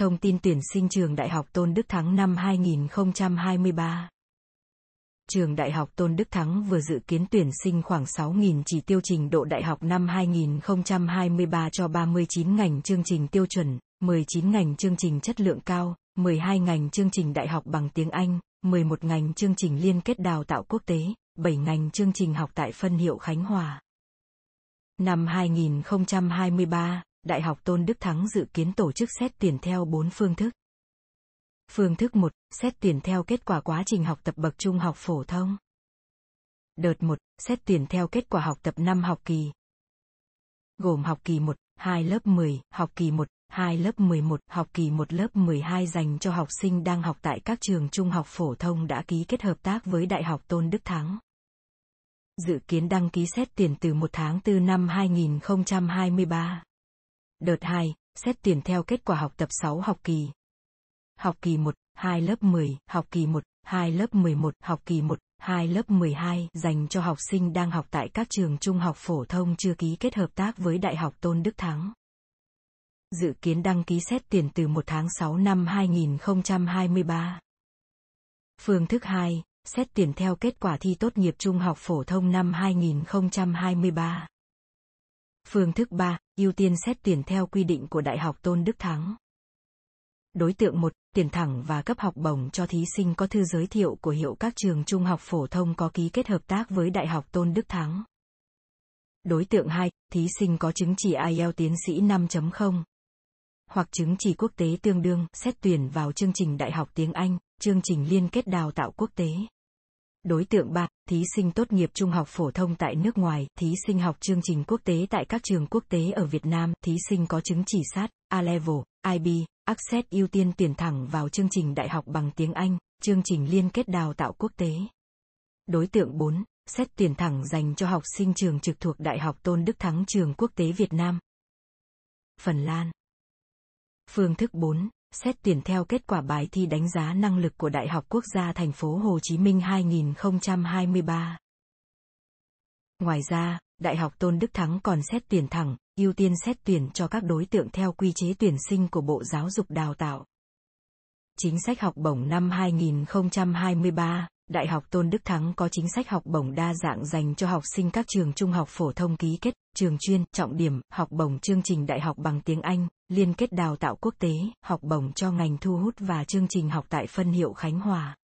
Thông tin tuyển sinh trường Đại học Tôn Đức Thắng năm 2023 Trường Đại học Tôn Đức Thắng vừa dự kiến tuyển sinh khoảng 6.000 chỉ tiêu trình độ đại học năm 2023 cho 39 ngành chương trình tiêu chuẩn, 19 ngành chương trình chất lượng cao, 12 ngành chương trình đại học bằng tiếng Anh, 11 ngành chương trình liên kết đào tạo quốc tế, 7 ngành chương trình học tại phân hiệu Khánh Hòa. Năm 2023, Đại học Tôn Đức Thắng dự kiến tổ chức xét tuyển theo 4 phương thức. Phương thức 1, xét tuyển theo kết quả quá trình học tập bậc trung học phổ thông. Đợt 1, xét tuyển theo kết quả học tập 5 học kỳ. Gồm học kỳ 1, 2 lớp 10, học kỳ 1, 2 lớp 11, học kỳ 1 lớp 12 dành cho học sinh đang học tại các trường trung học phổ thông đã ký kết hợp tác với Đại học Tôn Đức Thắng. Dự kiến đăng ký xét tuyển từ 1 tháng 4 năm 2023. Đợt 2, xét tuyển theo kết quả học tập 6 học kỳ. Học kỳ 1, 2 lớp 10, học kỳ 1, 2 lớp 11, học kỳ 1, 2 lớp 12 dành cho học sinh đang học tại các trường trung học phổ thông chưa ký kết hợp tác với Đại học Tôn Đức Thắng. Dự kiến đăng ký xét tuyển từ 1 tháng 6 năm 2023. Phương thức 2, xét tuyển theo kết quả thi tốt nghiệp trung học phổ thông năm 2023. Phương thức 3, ưu tiên xét tuyển theo quy định của Đại học Tôn Đức Thắng. Đối tượng 1, tiền thẳng và cấp học bổng cho thí sinh có thư giới thiệu của hiệu các trường trung học phổ thông có ký kết hợp tác với Đại học Tôn Đức Thắng. Đối tượng 2, thí sinh có chứng chỉ IELTS tiến sĩ 5.0 hoặc chứng chỉ quốc tế tương đương xét tuyển vào chương trình đại học tiếng Anh, chương trình liên kết đào tạo quốc tế. Đối tượng 3, thí sinh tốt nghiệp trung học phổ thông tại nước ngoài, thí sinh học chương trình quốc tế tại các trường quốc tế ở Việt Nam, thí sinh có chứng chỉ sát, A-level, IB, Access ưu tiên tuyển thẳng vào chương trình đại học bằng tiếng Anh, chương trình liên kết đào tạo quốc tế. Đối tượng 4, xét tuyển thẳng dành cho học sinh trường trực thuộc Đại học Tôn Đức Thắng trường quốc tế Việt Nam. Phần Lan Phương thức 4, xét tuyển theo kết quả bài thi đánh giá năng lực của Đại học Quốc gia Thành phố Hồ Chí Minh 2023. Ngoài ra, Đại học Tôn Đức Thắng còn xét tuyển thẳng, ưu tiên xét tuyển cho các đối tượng theo quy chế tuyển sinh của Bộ Giáo dục Đào tạo. Chính sách học bổng năm 2023, Đại học Tôn Đức Thắng có chính sách học bổng đa dạng dành cho học sinh các trường trung học phổ thông ký kết, trường chuyên, trọng điểm, học bổng chương trình đại học bằng tiếng Anh, liên kết đào tạo quốc tế, học bổng cho ngành thu hút và chương trình học tại phân hiệu Khánh Hòa.